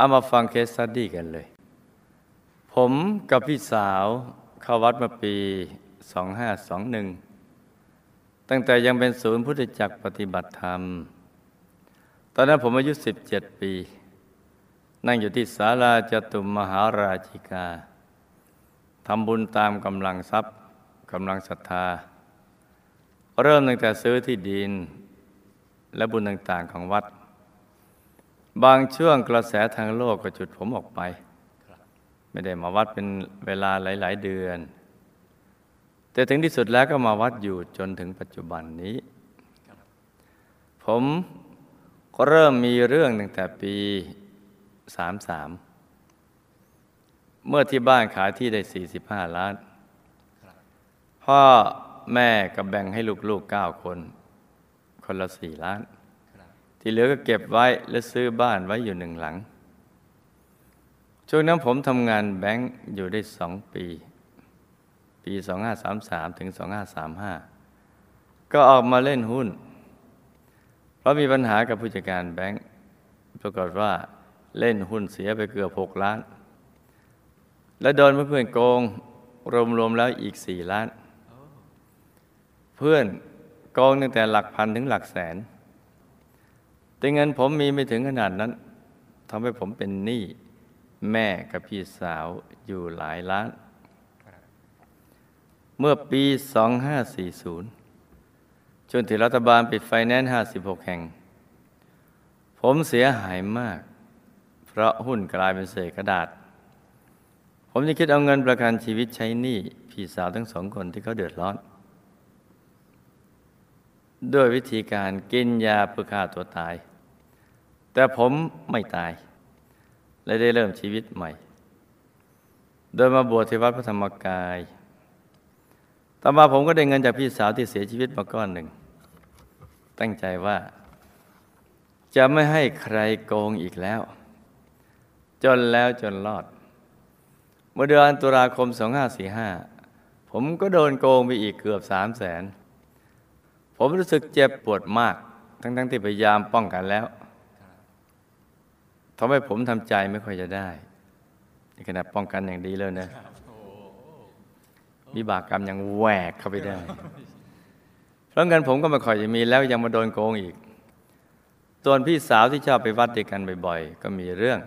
เอามาฟัง case study กันเลย ผมกับพี่สาวเข้าวัดมาปี 2521 ตั้งแต่ยังเป็นศูนย์พุทธจักรปฏิบัติธรรม ตอนนั้นผมอายุ 17 ปี นั่งอยู่ที่ศาลาจาตุมหาราชิกาทำบุญตามกำลังทรัพย์กำลังศรัทธา เริ่มตั้งแต่ซื้อที่ดิน และบุญต่างๆของวัด บางช่วงกระแสทางโลกก็จุดผมออกไป ไม่ได้มาวัดเป็นเวลาหลาย ๆ เดือน แต่ถึงที่สุดแล้วก็มาวัดอยู่จนถึงปัจจุบันนี้ ผมก็เริ่มมีเรื่องตั้งแต่ปี33เมื่อที่บ้านขายที่ได้ 45 ล้าน พ่อแม่ก็แบ่งให้ลูกๆ9คน คนละ4ล้าน ที่เหลือก็เก็บไว้และซื้อบ้านไว้อยู่หนึ่งหลัง ช่วงนั้นผมทำงานแบงก์อยู่ได้สองปี ปี 2533 ถึง 2535 ก็ออกมาเล่นหุ้น เพราะมีปัญหากับผู้จัดการแบงก์ปรากฏว่าเล่นหุ้นเสียไปเกือบ6ล้าน และโดนเพื่อนโกงรวมๆแล้วอีก4ล้าน เพื่อนโกงตั้งแต่หลักพันถึงหลักแสน แต่เงินผมมีไม่ถึงขนาดนั้นทำให้ผมเป็นหนี้แม่กับพี่สาวอยู่หลายล้าน เมื่อปี 2540 จนที่รัฐบาลปิดไฟแนนซ์56 แห่ง ผมเสียหายมาก เพราะหุ้นกลายเป็นเศษกระดาษ ผมจะคิดเอาเงินประกันชีวิตใช้หนี้พี่สาวทั้งสองคนที่เขาเดือดร้อน ด้วยวิธีการกินยาเพื่อฆ่าตัวตาย แต่ผมไม่ตาย และได้เริ่มชีวิตใหม่ โดยมาบวชที่วัดพระธรรมกาย ต่อมาผมก็ได้เงินจากพี่สาวที่เสียชีวิตมาก้อนหนึ่ง ตั้งใจว่า จะไม่ให้ใครโกงอีกแล้ว จนแล้วจนรอด เมื่อเดือนตุลาคม 2545 ผมก็โดนโกงไปอีกเกือบสามแสนผมรู้สึกเจ็บปวดมาก ทั้งๆทที่พยายามป้องกันแล้ว ทำให้ผมทำใจไม่ค่อยจะได้ในขณะป้องกันอย่างดีเลยนะวิบากกรรมยังแหวกเข้าไปได้ เพราะเงินผมก็ไม่ค่อยจะมีแล้วยังมาโดนโกงอีกส่วนพี่สาวที่ชอบไปวัดด้วยกันบ่อยๆ ก็มีเรื่อง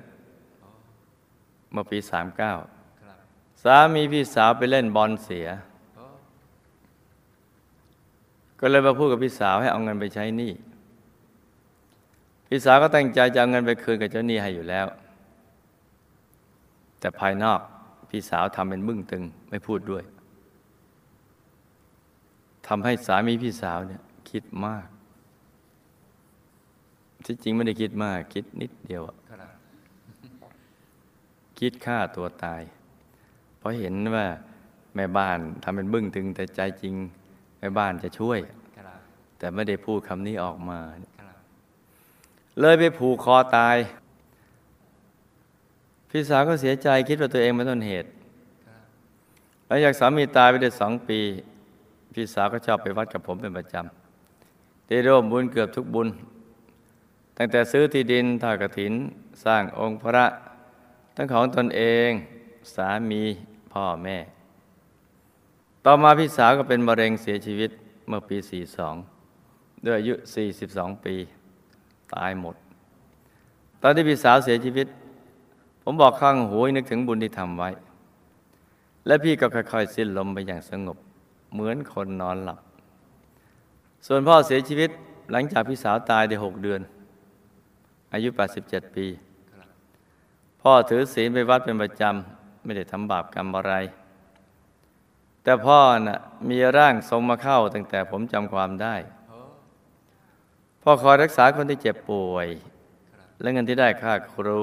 เมื่อปีสามเก้าสามีพี่สาวไปเล่นบอลเสีย ก็เลยมาพูดกับพี่สาวให้เอาเงินไปใช้หนี้ พี่สาวก็ตั้งใจจะเอาเงินไปคืนกับเจ้าหนี้ให้อยู่แล้ว แต่ภายนอกพี่สาวทำเป็นมึ่งตึงไม่พูดด้วยทำให้สามีพี่สาวเนี่ยคิดมาก ที่จริงไม่ได้คิดมาก คิดนิดเดียวคิดฆ่าตัวตาย เพราะเห็นว่าแม่บ้านทำเป็นบึ้งตึงแต่ใจจริงแม่บ้านจะช่วย แต่ไม่ได้พูดคำนี้ออกมาเเลยไปผูกคอตาย พี่สาวก็เสียใจคิดว่าตัวเองเป็นต้นเหตุหลังจากสามีตายไปได้สองปี พี่สาวก็ชอบไปวัดกับผมเป็นประจำได้ร่วมบุญเกือบทุกบุญ ตั้งแต่ซื้อที่ดินทากถิน สร้างองค์พระ ทั้งของตนเองสามีพ่อแม่ ต่อมาพี่สาวก็เป็นมะเร็งเสียชีวิตเมื่อปี 42 ด้วยอายุ 42 ปี ตายหมด ตอนที่พี่สาวเสียชีวิต ผมบอกข้างหูนึกถึงบุญที่ทำไว้ และพี่ก็ค่อยๆสิ้นลมไปอย่างสงบ เหมือนคนนอนหลับ ส่วนพ่อเสียชีวิตหลังจากพี่สาวตายได้หกเดือน อายุ 87 ปี พ่อถือศีลไปวัดเป็นประจำ ไม่ได้ทำบาปกรรมอะไร แต่พ่อน่ะมีร่างทรงมาเข้าตั้งแต่ผมจำความได้ พ่อคอยรักษาคนที่เจ็บป่วย และเงินที่ได้ค่าครู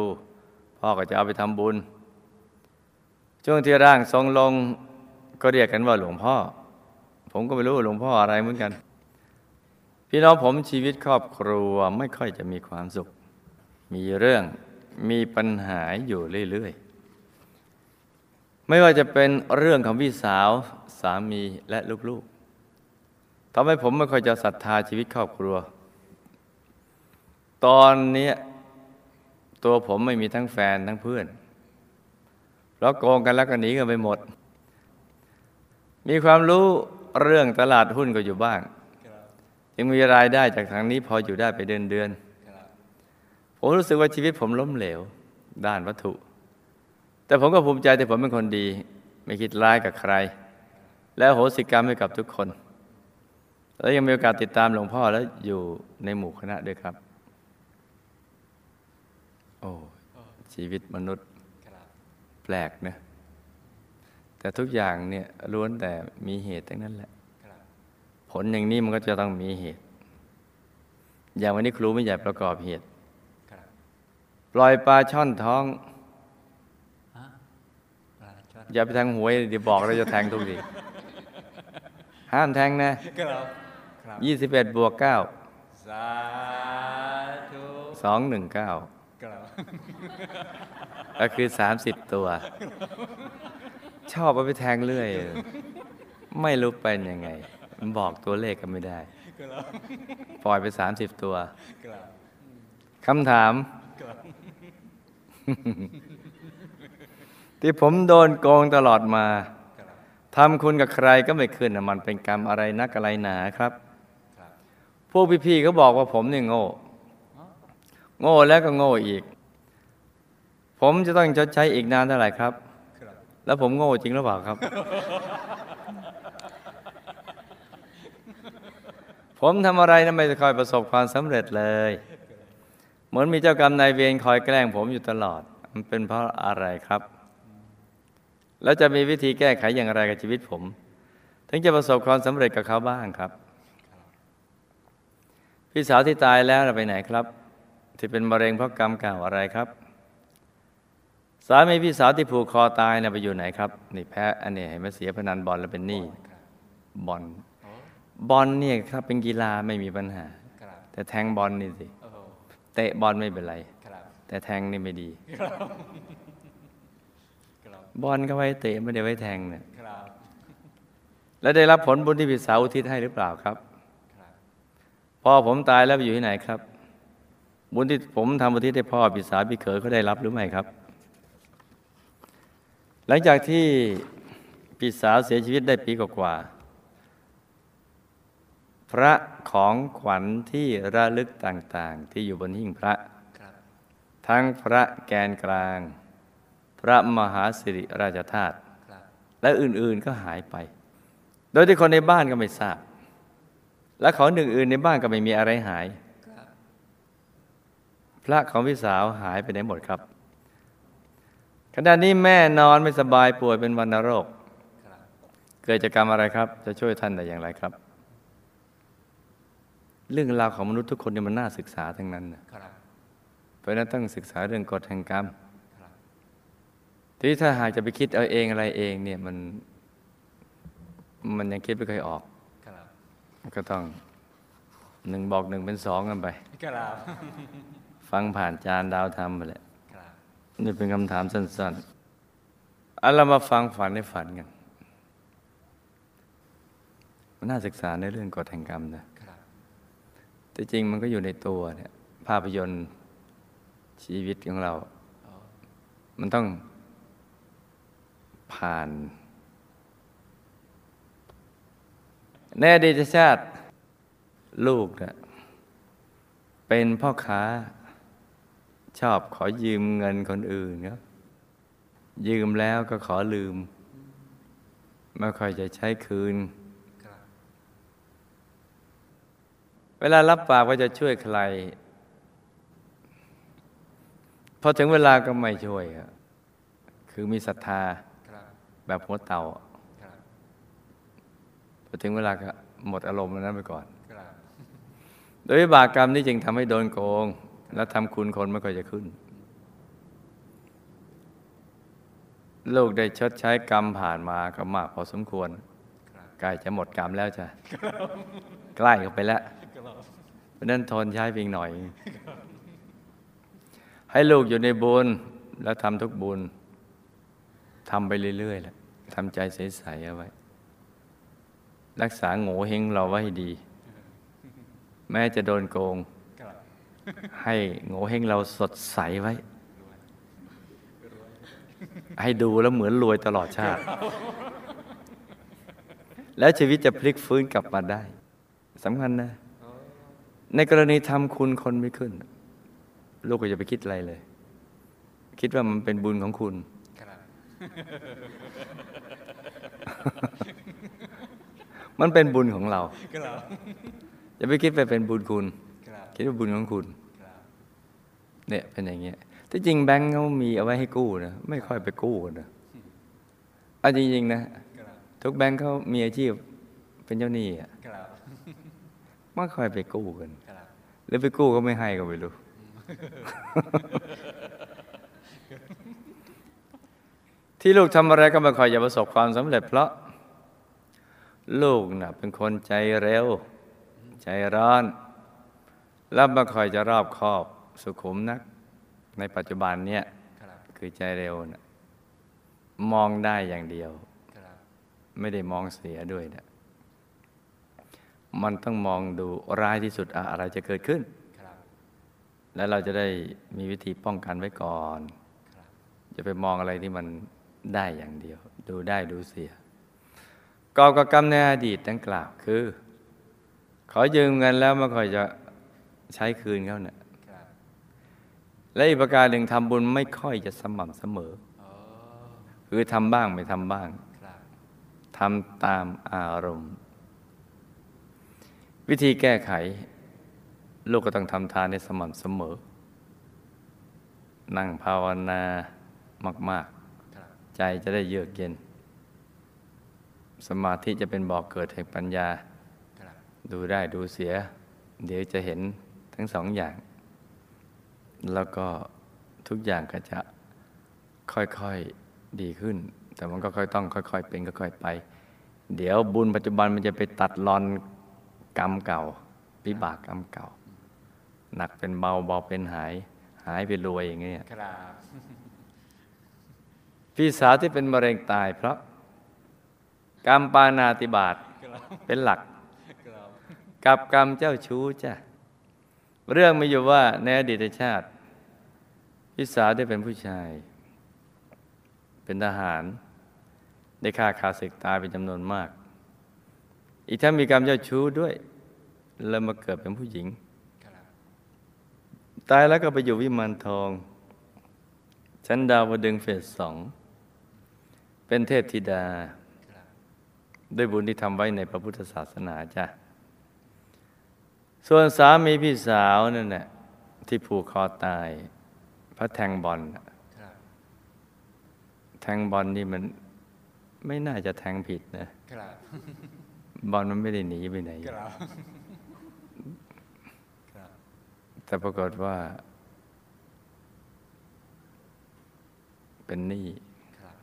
พ่อก็จะเอาไปทำบุญ ช่วงที่ร่างทรงลงก็เรียกกันว่าหลวงพ่อ ผมก็ไม่รู้หลวงพ่ออะไรเหมือนกัน พี่น้องผมชีวิตครอบครัวไม่ค่อยจะมีความสุข มีเรื่องมีปัญหาอยู่เรื่อยๆ ไม่ว่าจะเป็นเรื่องของพี่สาวสามีและลูกๆทำให้ผมไม่ค่อยจะศรัทธาชีวิตครอบครัว ตอนนี้ตัวผมไม่มีทั้งแฟนทั้งเพื่อน เพราะโกงกันแล้วก็หนีกันไปหมด มีความรู้เรื่องตลาดหุ้นก็อยู่บ้าง ยังมีรายได้จากทางนี้พออยู่ได้ไปเดือนเดือนผมรู้สึกว่าชีวิตผมล้มเหลว ด้านวัตถุ แต่ผมก็ภูมิใจที่ผมเป็นคนดี ไม่คิดร้ายกับใคร และโหสิกรรมให้กับทุกคน แล้วยังมีโอกาสติดตามหลวงพ่อแล้วอยู่ในหมู่คณะด้วยครับ โอ้ชีวิตมนุษย์แปลกนะแต่ทุกอย่างเนี่ยล้วนแต่มีเหตุทั้งนั้นแหละผลอย่างนี้มันก็จะต้องมีเหตุ อย่างวันนี้ครูไม่ใหญ่ประกอบเหตุปล่อยปลาช่อนท้องปลาช่อนอย่าไปแทงหวยเดี๋ยวบอกเราจะแทงทุกทีห้ามแทงนะครับครับยี่สิบเอ็ดบวกเก้าสาธุสองหนึ่งเก้าครับ ก็คือสามสิบตัว ชอบเอาไปแทงเรื่อย ไม่รู้เป็นยังไง บอกตัวเลขก็ไม่ได้ ปล่อยไปสามสิบตัวคำถาม ที่ผมโดนโกงตลอดมาทำคุณกับใครก็ไม่ขึ้นมันเป็นกรรมอะไรนักอะไรหนาครับพวกพี่ๆเขาบอกว่าผมเนี่ยโง่ โง่แล้วก็โง่อีก ผมจะต้องชดใช้อีกนานเท่าไหร่ครับ แล้วผมโง่จริงหรือเปล่าครับ ผมทำอะไรนะไม่คอยประสบความสำเร็จเลย เหมือนมีเจ้ากรรมนายเวรคอยแกล้งผมอยู่ตลอด มันเป็นเพราะอะไรครับ แล้วจะมีวิธีแก้ไขอย่างไรกับชีวิตผม ถึงจะประสบความสำเร็จกับเขาบ้างครับ พี่สาวที่ตายแล้วไปไหนครับ ที่เป็นมะเร็งเพราะกรรมเก่าอะไรครับ สามีพี่สาวที่ผูกคอตายน่ะไปอยู่ไหนครับนี่แพ้อันนี้เห็นไหมเสียพนันบอลแล้วเป็นหนี้บอลโอ้บอลเนี่ยครับเป็นกีฬาไม่มีปัญหาครับแต่แทงบอลนี่สิโอ้โหเตะบอลไม่เป็นไรครับแต่แทงนี่ไม่ดีครับครับบอลก็ไว้เตะไม่ได้ไว้แทงเนี่ยครับแล้วได้รับผลบุญที่พี่สาวอุทิศให้หรือเปล่าครับครับพ่อผมตายแล้วไปอยู่ที่ไหนครับ บุญที่ผมทำอุทิศให้พ่อพี่สาวพี่เขยเขาได้รับหรือไม่ครับ หลังจากที่พี่สาวเสียชีวิตได้ปีกว่าๆพระของขวัญที่ระลึกต่างๆ ที่อยู่บนหิ้งพระครับทั้งพระแกนกลาง พระมหาสิริราชธาตุครับและอื่นๆก็หายไป โดยที่คนในบ้านก็ไม่ทราบ และของอื่นๆในบ้านก็ไม่มีอะไรหายครับพระของพี่สาวหายไปไหนหมดครับ ขณะนี้แม่นอนไม่สบายป่วยเป็นวัณโรคครับเกิดจากกรรมอะไรครับ จะช่วยท่านได้อย่างไรครับ เรื่องราวของมนุษย์ทุกคนเนี่ยมันน่าศึกษาทั้งนั้นนะครับเพราะฉะนั้นต้องศึกษาเรื่องกฎแห่งกรรมครับทีนี้ถ้าหากจะไปคิดเอาเองอะไรเองเนี่ยมันมันยังคิดไม่เคอยออกครับก็ต้องหนึ่งบอกหนึ่งเป็นสองกันไปครับฟังผ่านจานดาวธรรมไปแหละครับ นี่เป็นคำถามสั้นๆอันเรามาฟังฝันในฝันกันมันน่าศึกษาในเรื่องกฎแห่งกรรมนะครับแต่จริงมันก็อยู่ในตัวเนี่ยภาพยนตร์ชีวิตของเราโอ้มันต้องผ่านในอดีตชาติ ลูกนะเป็นพ่อค้า ชอบขอยืมเงินคนอื่นครับยืมแล้วก็ขอลืม ไม่ค่อยจะใช้คืน เวลารับปากว่าจะช่วยใคร พอถึงเวลาก็ไม่ช่วยครับคือมีศรัทธาบแบบหัวเต่าพอถึงเวลาก็หมดอารมณ์แล้วนั้นไปก่อน โดยวิบากรรมนี่จึงทำให้โดนโกง และทำคุณคนไม่ค่อยจะขึ้น ลูกได้ชดใช้กรรมผ่านมาก็มากพอสมควรใกล้จะหมดกรรมแล้วจ้ะใกล้เข้าไปแล้วเพราะนั้นทนใช้เพียงหน่อย ให้ลูกอยู่ในบุญแล้วทำทุกบุญทำไปเรื่อยๆแหละทำใจใสๆเอาไว้ รักษาโง่เฮงเราไว้ให้ดี แม้จะโดนโกง ให้โง่เฮงเราสดใสไว้ ให้ดูแล้วเหมือนรวยตลอดชาติ แล้วชีวิตจะพลิกฟื้นกลับมาได้สำคัญนะ ในกรณีทำคุณคนไม่ขึ้น ลูกก็จะไปคิดอะไรเลย คิดว่ามันเป็นบุญของคุณมันเป็นบุญของเราอย่าไปคิดไปเป็นบุญคุณ คิดว่าบุญของคุณ เนี่ยเป็นอย่างเงี้ยที่จริงแบงก์เขามีเอาไว้ให้กู้นะไม่ค่อยไปกู้กันนะเอาจริงๆนะครับทุกแบงก์เขามีอาชีพเป็นเจ้าหนี้อะครับไม่ค่อยไปกู้กันครับหรือไปกู้ก็ไม่ให้ก็ไม่รู้ที่ลูกทำอะไรก็ไม่ค่อยจะประสบความสำเร็จเพราะ ลูกน่ะเป็นคนใจเร็ว ใจร้อน แล้วไม่ค่อยจะรอบคอบ สุขุมนัก ในปัจจุบันเนี้ยครับคือใจเร็วนะมองได้อย่างเดียวครับไม่ได้มองเสียด้วยนะมันต้องมองดูร้ายที่สุดอะอะไรจะเกิดขึ้นครับแล้วเราจะได้มีวิธีป้องกันไว้ก่อนครับจะไปมองอะไรที่มันได้อย่างเดียว ดูได้ดูเสียกอบกับกรรมในอดีตดังกล่าวคือ ขอยืมเงินแล้วไม่ค่อยจะใช้คืนเขาเนะี่ยครับ และอีกประการหนึ่งทำบุญไม่ค่อยจะสม่ำเสมออคือทำบ้างไม่ทำบ้างทำตามอารมณ์ วิธีแก้ไข ลูกก็ต้องทำทานในสม่ำเสมอ นั่งภาวนามาก ๆ ใจจะได้เยือกเย็น สมาธิจะเป็นบ่อกเกิดแห่งปัญญา ดูได้ดูเสีย เดี๋ยวจะเห็นทั้งสองอย่าง แล้วก็ทุกอย่างก็จะค่อยๆดีขึ้น แต่มันก็ค่อยต้องค่อย ๆ เป็นค่อยๆไป เดี๋ยวบุญปัจจุบันมันจะไปตัดรอนกรรมเก่าวิบากกรรมเก่า หนักเป็นเบาเบาเป็นหาย หายเป็นรวยอย่างเงี้ยครับพี่สาวที่เป็นมะเร็งตาย เพราะกรรมปานาติบาตครับเป็นหลักครับกับกรรมเจ้าชู้จ้ะ เรื่องมีอยู่ว่าในอดีตชาติพี่สาวได้เป็นผู้ชาย เป็นทหาร ได้ฆ่าขาศึกตายเป็นจำนวนมาก อีกทั้งมีกรรมเจ้าชู้ด้วย แล้วมาเกิดเป็นผู้หญิง ตายแล้วก็ไปอยู่วิมานทอง ชั้นดาวดึงเฟสสอง เป็นเทพธิดาครับด้วยบุญที่ทำไว้ในพระพุทธศาสนาจ้ะ ส่วนสามีพี่สาวนั่นแหละที่ผูกคอตายเพราะแทงบอลน่ะครับแทงบอลนี่มันไม่น่าจะแทงผิดนะครับบอลมันไม่ได้หนีไปไหนครับครับแต่ปรากฏว่า เป็นหนี้ครับ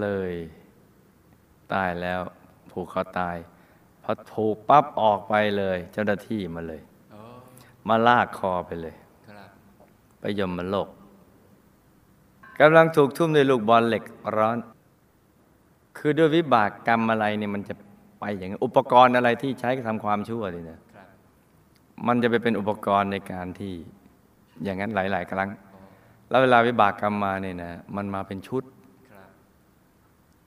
เลย ตายแล้วผูกคอตาย พอผูกปั๊บออกไปเลย เจ้าหน้าที่มาเลยโอ้มาลากคอไปเลยครับไปยมโลกกำลังถูกทุ่มด้วยลูกบอลเหล็กร้อน คือด้วยวิบากกรรมอะไรเนี่ยมันจะไปอย่างนั้นอุปกรณ์อะไรที่ใช้ทำความชั่วนี่นะครับมันจะไปเป็นอุปกรณ์ในการที่อย่างนั้นหลาย ๆ ครั้งโอ้แล้วเวลาวิบากกรรมมาเนี่ยนะ มันมาเป็นชุดครับ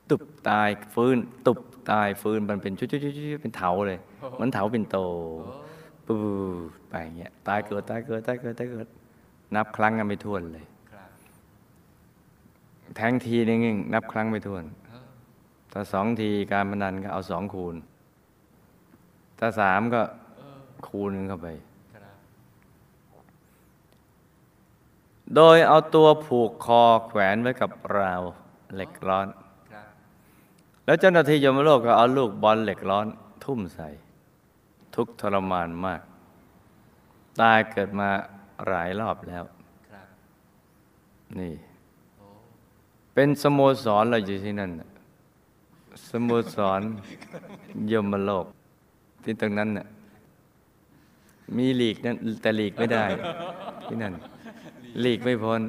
ตุบตายฟื้น ตุบ ตายฟื้นมันเป็นชุดๆๆๆเป็นเถาเลยเหมือนเถาเป็นโตโอ้ปูไปอย่างเงี้ยตายเกิดตายเกิดตายเกิดตายเกิด นับครั้งกันไม่ถ้วนเลยครับแทงทีนึงนับครั้งไม่ถ้วนเออถ้าสองทีการพนันก็เอาสองคูณ ถ้าสามก็เออคูณหนึงเข้าไปครับโดยเอาตัวผูกคอแขวนไว้กับราวเหล็กร้อนครับ แล้วเจ้าหน้าที่ยมโลกก็เอาลูกบอลเหล็กร้อน ทุ่มใส่ ทุกข์ทรมานมาก ตายเกิดมาหลายรอบแล้วครับนี่โอ้เป็นสโมสรเราอยู่ที่นั่นน่ะสโมสรยมโลก ที่ตรงนั้นน่ะมีหลีกนั่นแต่หลีกไม่ได้ ที่นั่นหลีกไม่พ้น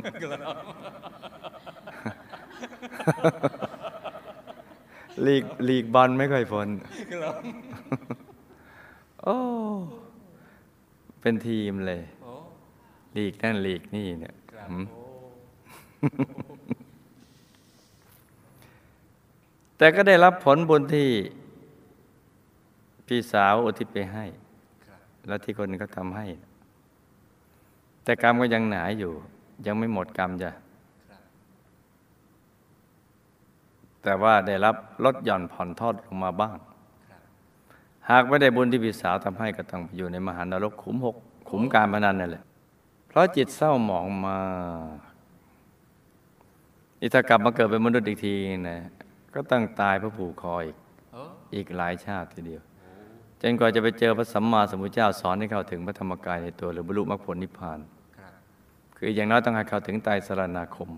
ห ลีกหลีกบอลไม่ค่อยพ้นครับโอ้เป็นทีมเลยโอ้หลีกนั่นหลีกนี่เนี่ยครับหืมโอ้แต่ก็ได้รับผลบุญที่พี่สาวอุทิศไปให้ครับแล้วที่คนอื่นก็ทำให้ แต่กรรมก็ยังหนาอยู่ ยังไม่หมดกรรมจ้ะ ครับ แต่ว่าได้รับลดหย่อนผ่อนทอดลงมาบ้างครับหากไม่ได้บุญที่พี่สาวทำให้ก็ต้องไปอยู่ในมหานรกขุมหกขุมการพนันนั่นแหละเพราะจิตเศร้าหมองมากนี่ถ้ากลับมาเกิดเป็นมนุษย์อีกทีนะก็ต้องตายเพราะผูกคออีกโอ้อีกหลายชาติทีเดียวจนกว่าจะไปเจอพระสัมมาสัมพุทธเจ้าสอนให้เข้าถึงพระธรรมกายในตัวหรือบรรลุมรรคผลนิพพานครับคืออย่างน้อยต้องให้เข้าถึงไตรสรณาคม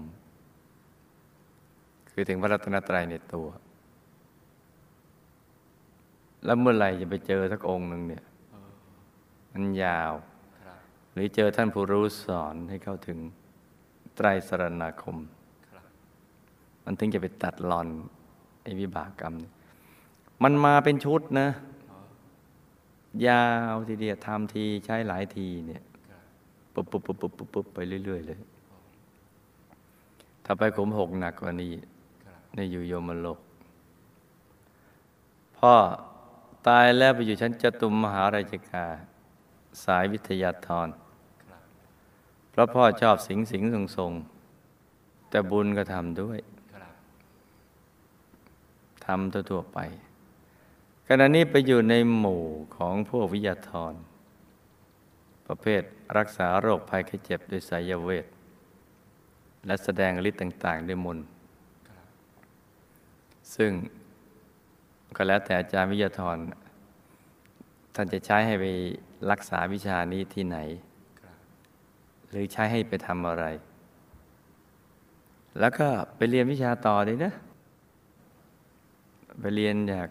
คือถึงพระรัตนตรัยในตัว แล้วเมื่อไหร่จะไปเจอสักองค์หนึ่งเนี่ยมันยาว หรือเจอท่านผู้รู้สอนให้เข้าถึงไตรสรณาคมคมันถึงจะไปตัดรอนไอ้วิบากกรรม มันมาเป็นชุดนะ ยาวทีเดียวทำทีใช้หลายทีเนี่ยปุ๊บปุ๊บปุ๊บปุ๊บปุ๊บปุ๊บไปเรื่อย ๆ เลย ถ้าไปขมหกหนักกว่านี้ ในอยู่โยมโลก พ่อตายแล้วไปอยู่ชั้นจตุมมหาราชกา สายวิทยาธรเพราะพ่อชอบสิงสิงทรงทรงแต่บุญก็ทำด้วยทำทั่วๆไปขณะนี้ไปอยู่ในหมู่ของพวกวิทยาธรประเภทรักษาโรคภัยไข้เจ็บด้วยไสยเวท และแสดงฤทธิ์ต่าง ๆ ด้วยมนต์ ซึ่งก็แล้วแต่อาจารย์วิทยาธรท่านจะใช้ให้ไปรักษาวิชานี้ที่ไหน หรือใช้ให้ไปทำอะไร แล้วก็ไปเรียนวิชาต่อดีนะ ไปเรียนจาก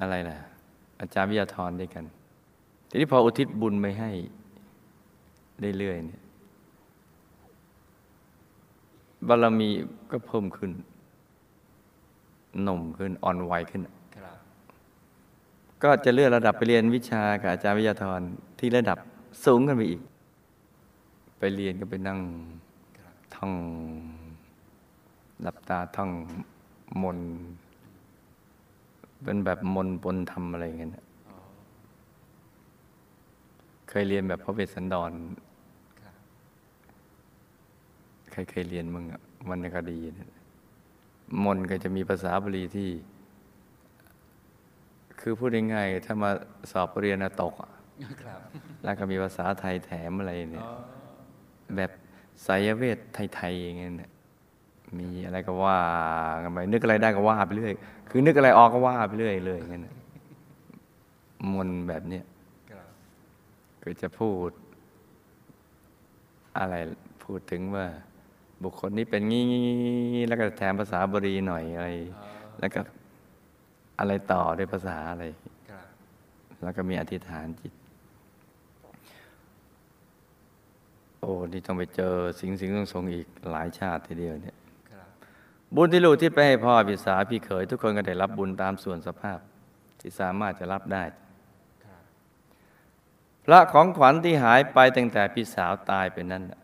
อะไรล่ะ อาจารย์วิทยาธรด้วยกัน ทีนี้พออุทิศบุญไปให้เรื่อยๆเนี่ยบารมีก็เพิ่มขึ้น หนุ่มขึ้นอ่อนวัยขึ้นครับก็จะเลื่อนระดับไปเรียนวิชากับอาจารย์วิทยาธรที่ระดับสูงขึ้นไปอีก ไปเรียนก็ไปนั่งครับท่องหลับตาท่องมนต์เป็นแบบมนต์ปนธรรมอะไรอย่างเงี้ยนะอ๋อเคยเรียนแบบพระเวสสันดรครับใครเคยเรียนมึงอะวรรณคดีเนี่ย มนต์ก็จะมีภาษาบาลีที่ คือพูดง่ายๆถ้ามาสอบเรียนนะตกอะครับแล้วก็มีภาษาไทยแถมอะไรเนี่ยอ๋อแบบไสยเวทไทยๆอย่างเงี้ยเนี่ยมีอะไรก็ว่ากันไปนึกอะไรได้ก็ว่าไปเรื่อย คือนึกอะไรออกก็ว่าไปเรื่อยเลยอย่างเงี้ยนะมนต์แบบเนี้ยครับก็จะพูด อะไรพูดถึงว่า บุคคลนี้เป็นงี้ๆแล้วก็แถมภาษาบาลีหน่อยอะไรอ๋อแล้วก็อะไรต่อด้วยภาษาอะไรครับแล้วก็มีอธิษฐานจิต โอ้นี่ต้องไปเจอสิงสิงต้องทรงอีกหลายชาติทีเดียวเนี่ยครับบุญที่ลูกที่ไปให้พ่อพี่สาวพี่เขย ทุกคนก็ได้รับบุญตามส่วนสภาพ ที่สามารถจะรับได้ครับพระของขวัญที่หายไปตั้งแต่พี่สาวตายไปนั้นน่ะ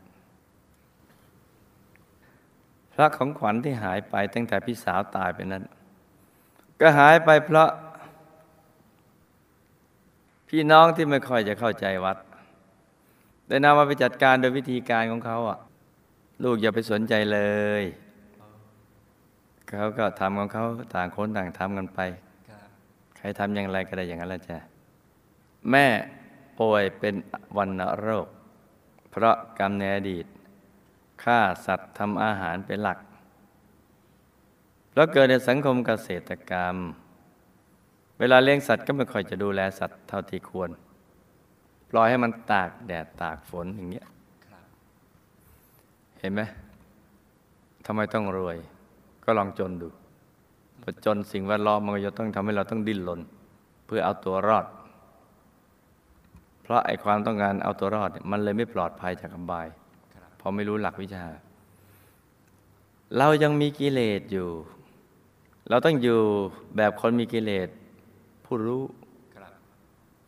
พระของขวัญที่หายไปตั้งแต่พี่สาวตายไปนั้น ก็หายไปเพราะ พี่น้องที่ไม่ค่อยจะเข้าใจวัด ได้นำมาไปจัดการโดยวิธีการของเขาอะลูกอย่าไปสนใจเลย เขาก็ทำของเขาต่างคนต่างทำกันไปคใครทำอย่างไรก็ได้อย่างนั้นแหละจ้ะแม่ป่วยเป็นวันโรค เพราะกรรมในอดีต ฆ่าสัตว์ทำอาหารเป็นหลัก แล้วเกิดในสังคมเกษตรกรรม เวลาเลี้ยงสัตว์ก็ไม่ค่อยจะดูแลสัตว์เท่าที่ควร ปล่อยให้มันตากแดดตากฝนอย่างเงี้ยเห็นไหมทำไมต้องรวย ก็ลองจนดูพอจนสิ่งแวดล้อมมันก็จะต้องทำให้เราต้องดิ้นรนเพื่อเอาตัวรอด เพราะไอ้ความต้องการเอาตัวรอด มันเลยไม่ปลอดภัยจากอบาย รับเพราะไม่รู้หลักวิชา เรายังมีกิเลสอยู่ เราต้องอยู่แบบคนมีกิเลสผู้รู้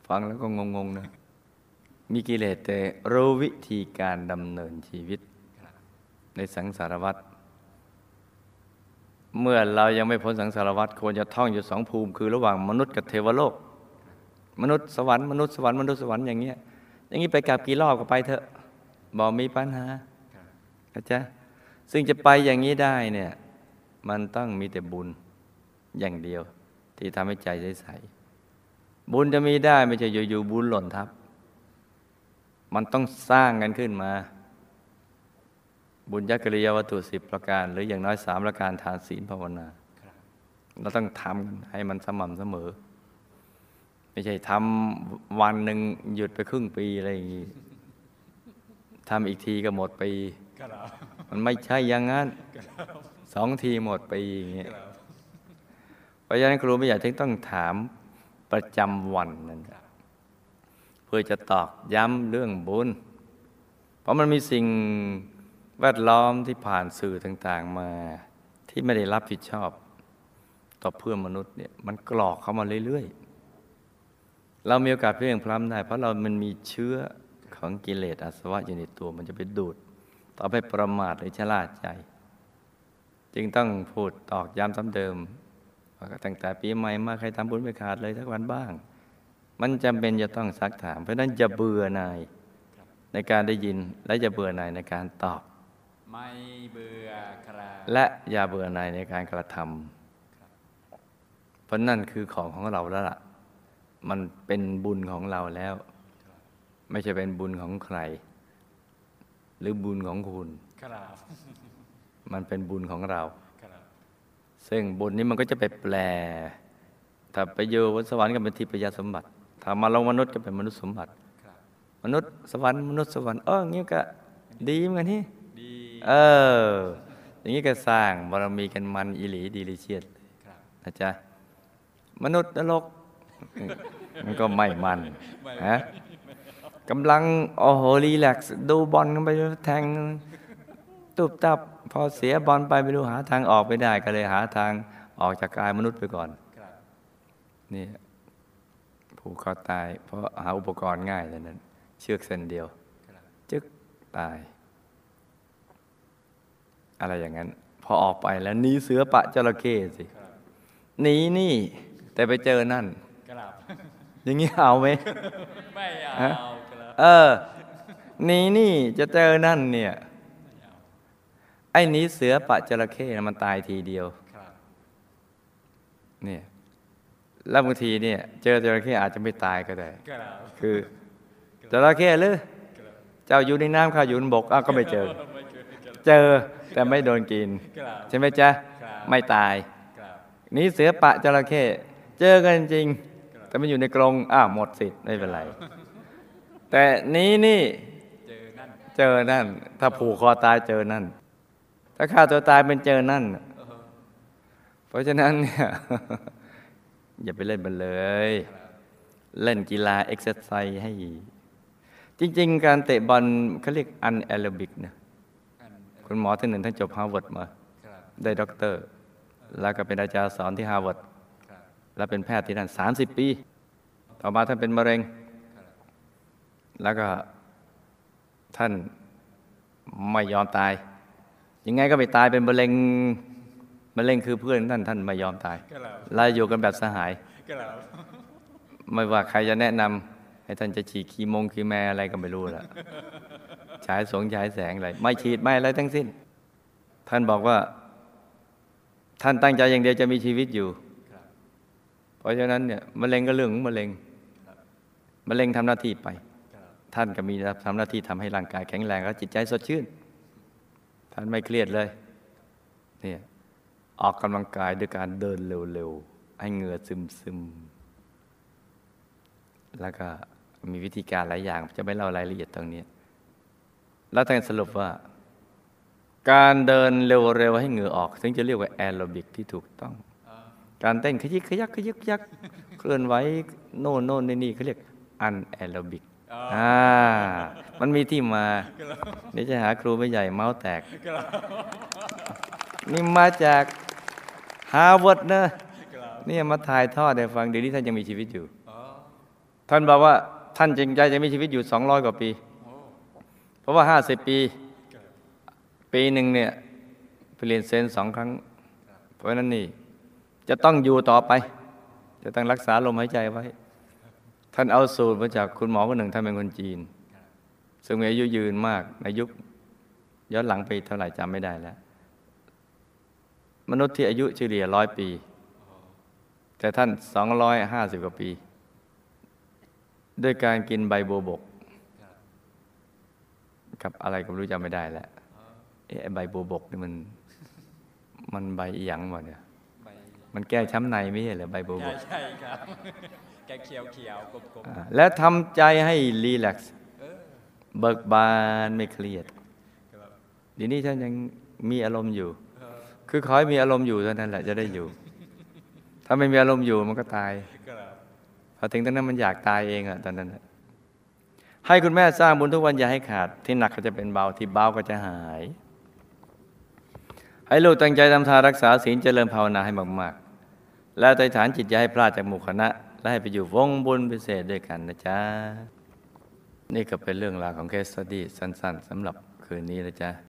ฟังแล้วก็งงๆนะมีกิเลสแต่รู้วิธีการดำเนินชีวิต ในสังสารวัฏเมื่อเรายังไม่พ้นสังสารวัฏควรจะท่องอยู่สองภูมิ คือระหว่างมนุษย์กับเทวโลก มนุษย์สวรรค์มนุษย์สวรรค์มนุษย์สวรรค์อย่างเงี้ยอย่างนี้ไปกลับกี่รอบก็ไปเถอะ บอกมีปัญหาครับนะจ๊ะซึ่งจะไปอย่างนี้ได้เนี่ย มันต้องมีแต่บุญอย่างเดียว ที่ทำให้ใจใสๆบุญจะมีได้ไม่ใช่อยู่ๆบุญหล่นทับ มันต้องสร้างกันขึ้นมา บุญยักริยาวัตถุสิบประการ หรืออย่างน้อยสามประการทานศีลภาวนาครับเราต้องทำให้มันสม่ำเสมอ ไม่ใช่ทำวันหนึ่งหยุดไปครึ่งปีอะไรอย่างนี้ ทำอีกทีก็หมดปีครับมันไม่ใช่อย่างนั้นสองทีหมดปีอย่างเงี้ยครับเพราะฉะนั้นครูไม่อยากถึงต้องถามประจำวันนั่นครับเพื่อจะตอกย้ำเรื่องบุญ เพราะมันมีสิ่งแวดล้อมที่ผ่านสื่อต่าง ๆมา ที่ไม่ได้รับผิดชอบ ต่อเพื่อนมนุษย์เนี่ยมันกรอกเข้ามาเรื่อยๆ เรามีโอกาสเพียงพล้ำได้ เพราะเรามันมีเชื้อ ของกิเลสอาสวะอยู่ในตัวมันจะไปดูดต่อไปประมาทหรือชะล่าใจ จึงต้องพูดตอกย้ำซ้ำเดิมว่าตั้งแต่ปีใหม่มาใครทำบุญไม่ขาดเลยสักวันบ้าง มันจำเป็นจะต้องซักถาม เพราะฉะนั้นจะเบื่อหน่ายในการได้ยินและจะเบื่อหน่ายในการตอบ ไม่เบื่อครับและอย่าเบื่อหน่ายในการกระทำเพราะนั่นคือของของเราแล้วล่ะ มันเป็นบุญของเราแล้ว ไม่ใช่เป็นบุญของใคร หรือบุญของคุณครับมันเป็นบุญของเราครับซึ่งบุญนี้มันก็จะไปแปลถ้าไปอยู่บนสวรรค์ก็เป็นทิพยสมบัติถ้ามาลงมนุษย์ก็เป็นมนุษย์สมบัติครับมนุษย์สวรรค์มนุษย์สวรรค์เอองี้ก็ดีเหมือนกันนี่ดีเออ อย่างนี้ก็สร้างบารมีกันมันอิหลีดีลิเชียดครับนะจ๊ะมนุษย์นรกมันก็ไม่มันฮะ กำลังโอ้โหรีแลกซ์ดูบอลกันไปแทงตุบตับพอเสียบอลไปไม่รู้หาทางออกไม่ได้ก็เลยหาทางออกจากกายมนุษย์ไปก่อนครับนี่ผูกคอตาย เพราะหาอุปกรณ์ง่ายเลยนั้น เชือกเส้นเดียวครับจึกตาย อะไรอย่างนั้น พอออกไปแล้วหนีเสือปะจระเข้สิครับหนีนี่ แต่ไปเจอนั่นครับอย่างนี้เอาไหมไม่เอาฮะครับ เออหนีนี่จะเจอนั่นเนี่ยไม่เอาไอ้หนีเสือปะจระเข้น่ะมันตายทีเดียวครับเนี่ยแล้วบางทีเนี่ย เจอจระเข้อาจจะไม่ตายก็ได้ครับคือจระเข้หรือครับเจ้าอยู่ในน้ำข้าอยู่ในบกอ้าวก็ไม่เจอไม่เจอครับเจอแต่ไม่โดนกินครับใช่ไหมจ๊ะครับไม่ตายครับนี่เสือปะจระเข้เจอกันจริง แต่มันอยู่ในกรงอ้าวหมดสิทธิ์ไม่เป็นไร แต่นี้นี่เจอนั่นเจอนั่น ถ้าผูกคอตายเจอนั่น ถ้าฆ่าตัวตายเป็นเจอนั่นเออเพราะฉะนั้นเนี่ยอย่าไปเล่นมันเลยครับเล่นกีฬาเอ็กซ์ไซส์ให้ จริง ๆ การเตะบอลเขาเรียก anaerobic นะอันคุณหมอท่านหนึ่งท่านจบฮาร์วาร์ดมาครับได้ด็อกเตอร์ แล้วก็เป็นอาจารย์สอนที่ฮาร์วาร์ดครับแล้วเป็นแพทย์ที่นั่นสามสิบปี ต่อมาท่านเป็นมะเร็งครับ แล้วก็ท่านไม่ยอมตาย ยังไงก็ไม่ตายเป็นมะเร็งมะเร็งคือเพื่อนท่านท่านไม่ยอมตายครับแล้วอยู่กันแบบสหายครับไม่ว่าใครจะแนะนำให้ท่านจะฉีดคีโมงคีแมอะไรก็ไม่รู้ละฉายสงฉายแสงอะไรไม่ฉีดไม่อะไรทั้งสิ้น ท่านบอกว่า ท่านตั้งใจอย่างเดียวจะมีชีวิตอยู่ครับเพราะฉะนั้นเนี่ยมะเร็งก็เรื่องของมะเร็งมะเร็งทำหน้าที่ไปครับ ท่านก็มีทำหน้าที่ทำให้ร่างกายแข็งแรงและจิตใจสดชื่น ท่านไม่เครียดเลยเนี่ยออกกำลังกายด้วยการเดินเร็วๆ ให้เหงื่อซึมๆ แล้วก็มีวิธีการหลายอย่างจะไม่เล่ารายละเอียดตรงนี้ แล้วท่านสรุปว่า การเดินเร็วๆ ให้เหงื่อออก ถึงจะเรียกว่าแอโรบิกที่ถูกต้องอการเต้นขยิกขยักขยิกขยักเคลื่อนไหวโน่นโน่นนี่นี่เขาเรียก anaerobic อ๋ออ่า มันมีที่มา เดี๋ยวจะหาว่าครูไม่ใหญ่เมาท์แตกครับนี่มาจากฮาร์วาร์ดนะครับเนี่ยมาถ่ายทอดให้ฟังเดี๋ยวนี้ท่านยังมีชีวิตอยู่อ๋อท่านบอกว่าท่านจริงใจจะมีชีวิตอยู่ 200 กว่าปีโอ้เพราะว่า 50 ปี ปีหนึ่งเนี่ยเปลี่ยนเซนสองครั้ง เพราะฉะนั้นนี่ จะต้องอยู่ต่อไป จะต้องรักษาลมหายใจไว้ ท่านเอาสูตรมาจากคุณหมอคนหนึ่งท่านเป็นคนจีน ซึ่งมีอายุยืนมากในยุคย้อนหลังไปเท่าไหร่จำไม่ได้แล้ว มนุษย์ที่อายุเฉลี่ยร้อยปี แต่ท่านสองร้อยห้าสิบกว่าปี ด้วยการกินใบโบวบก กับอะไรก็รู้จำไม่ได้แล้วไอ้ใบโบวบกนี่มัน มันใบอีหยังหมดเนี่ยมันแก้ช้ำในไม่ใช่เหรอใบโบวบกใช่ครับ แกเขียวเขียวๆกลมอ่าและทำใจให้รีแลกซ์ๆเออเบิกบานไม่เครียดครับเดียวนี้ท่านยังมีอารมณ์อยู่เออคือขอให้มีอารมณ์อยู่เท่านั้นแหละจะได้อยู่ ถ้าไม่มีอารมณ์อยู่มันก็ตายครับพอถึงตอนนั้นมันอยากตายเองอะตอนนั้นน่ะให้คุณแม่สร้างบุญทุกวันอย่าให้ขาด ที่หนักก็จะเป็นเบาที่เบาก็จะหาย ให้ลูกตั้งใจทำทานรักษาศีลเจริญภาวนาให้มากๆ และอธิษฐานจิตอย่าให้พลาดจากหมู่คณะ และให้ไปอยู่วงบุญพิเศษด้วยกันนะจ๊ะ นี่ก็เป็นเรื่องราวของเคสสตี้สั้น ๆสำหรับคืนนี้นะจ๊ะ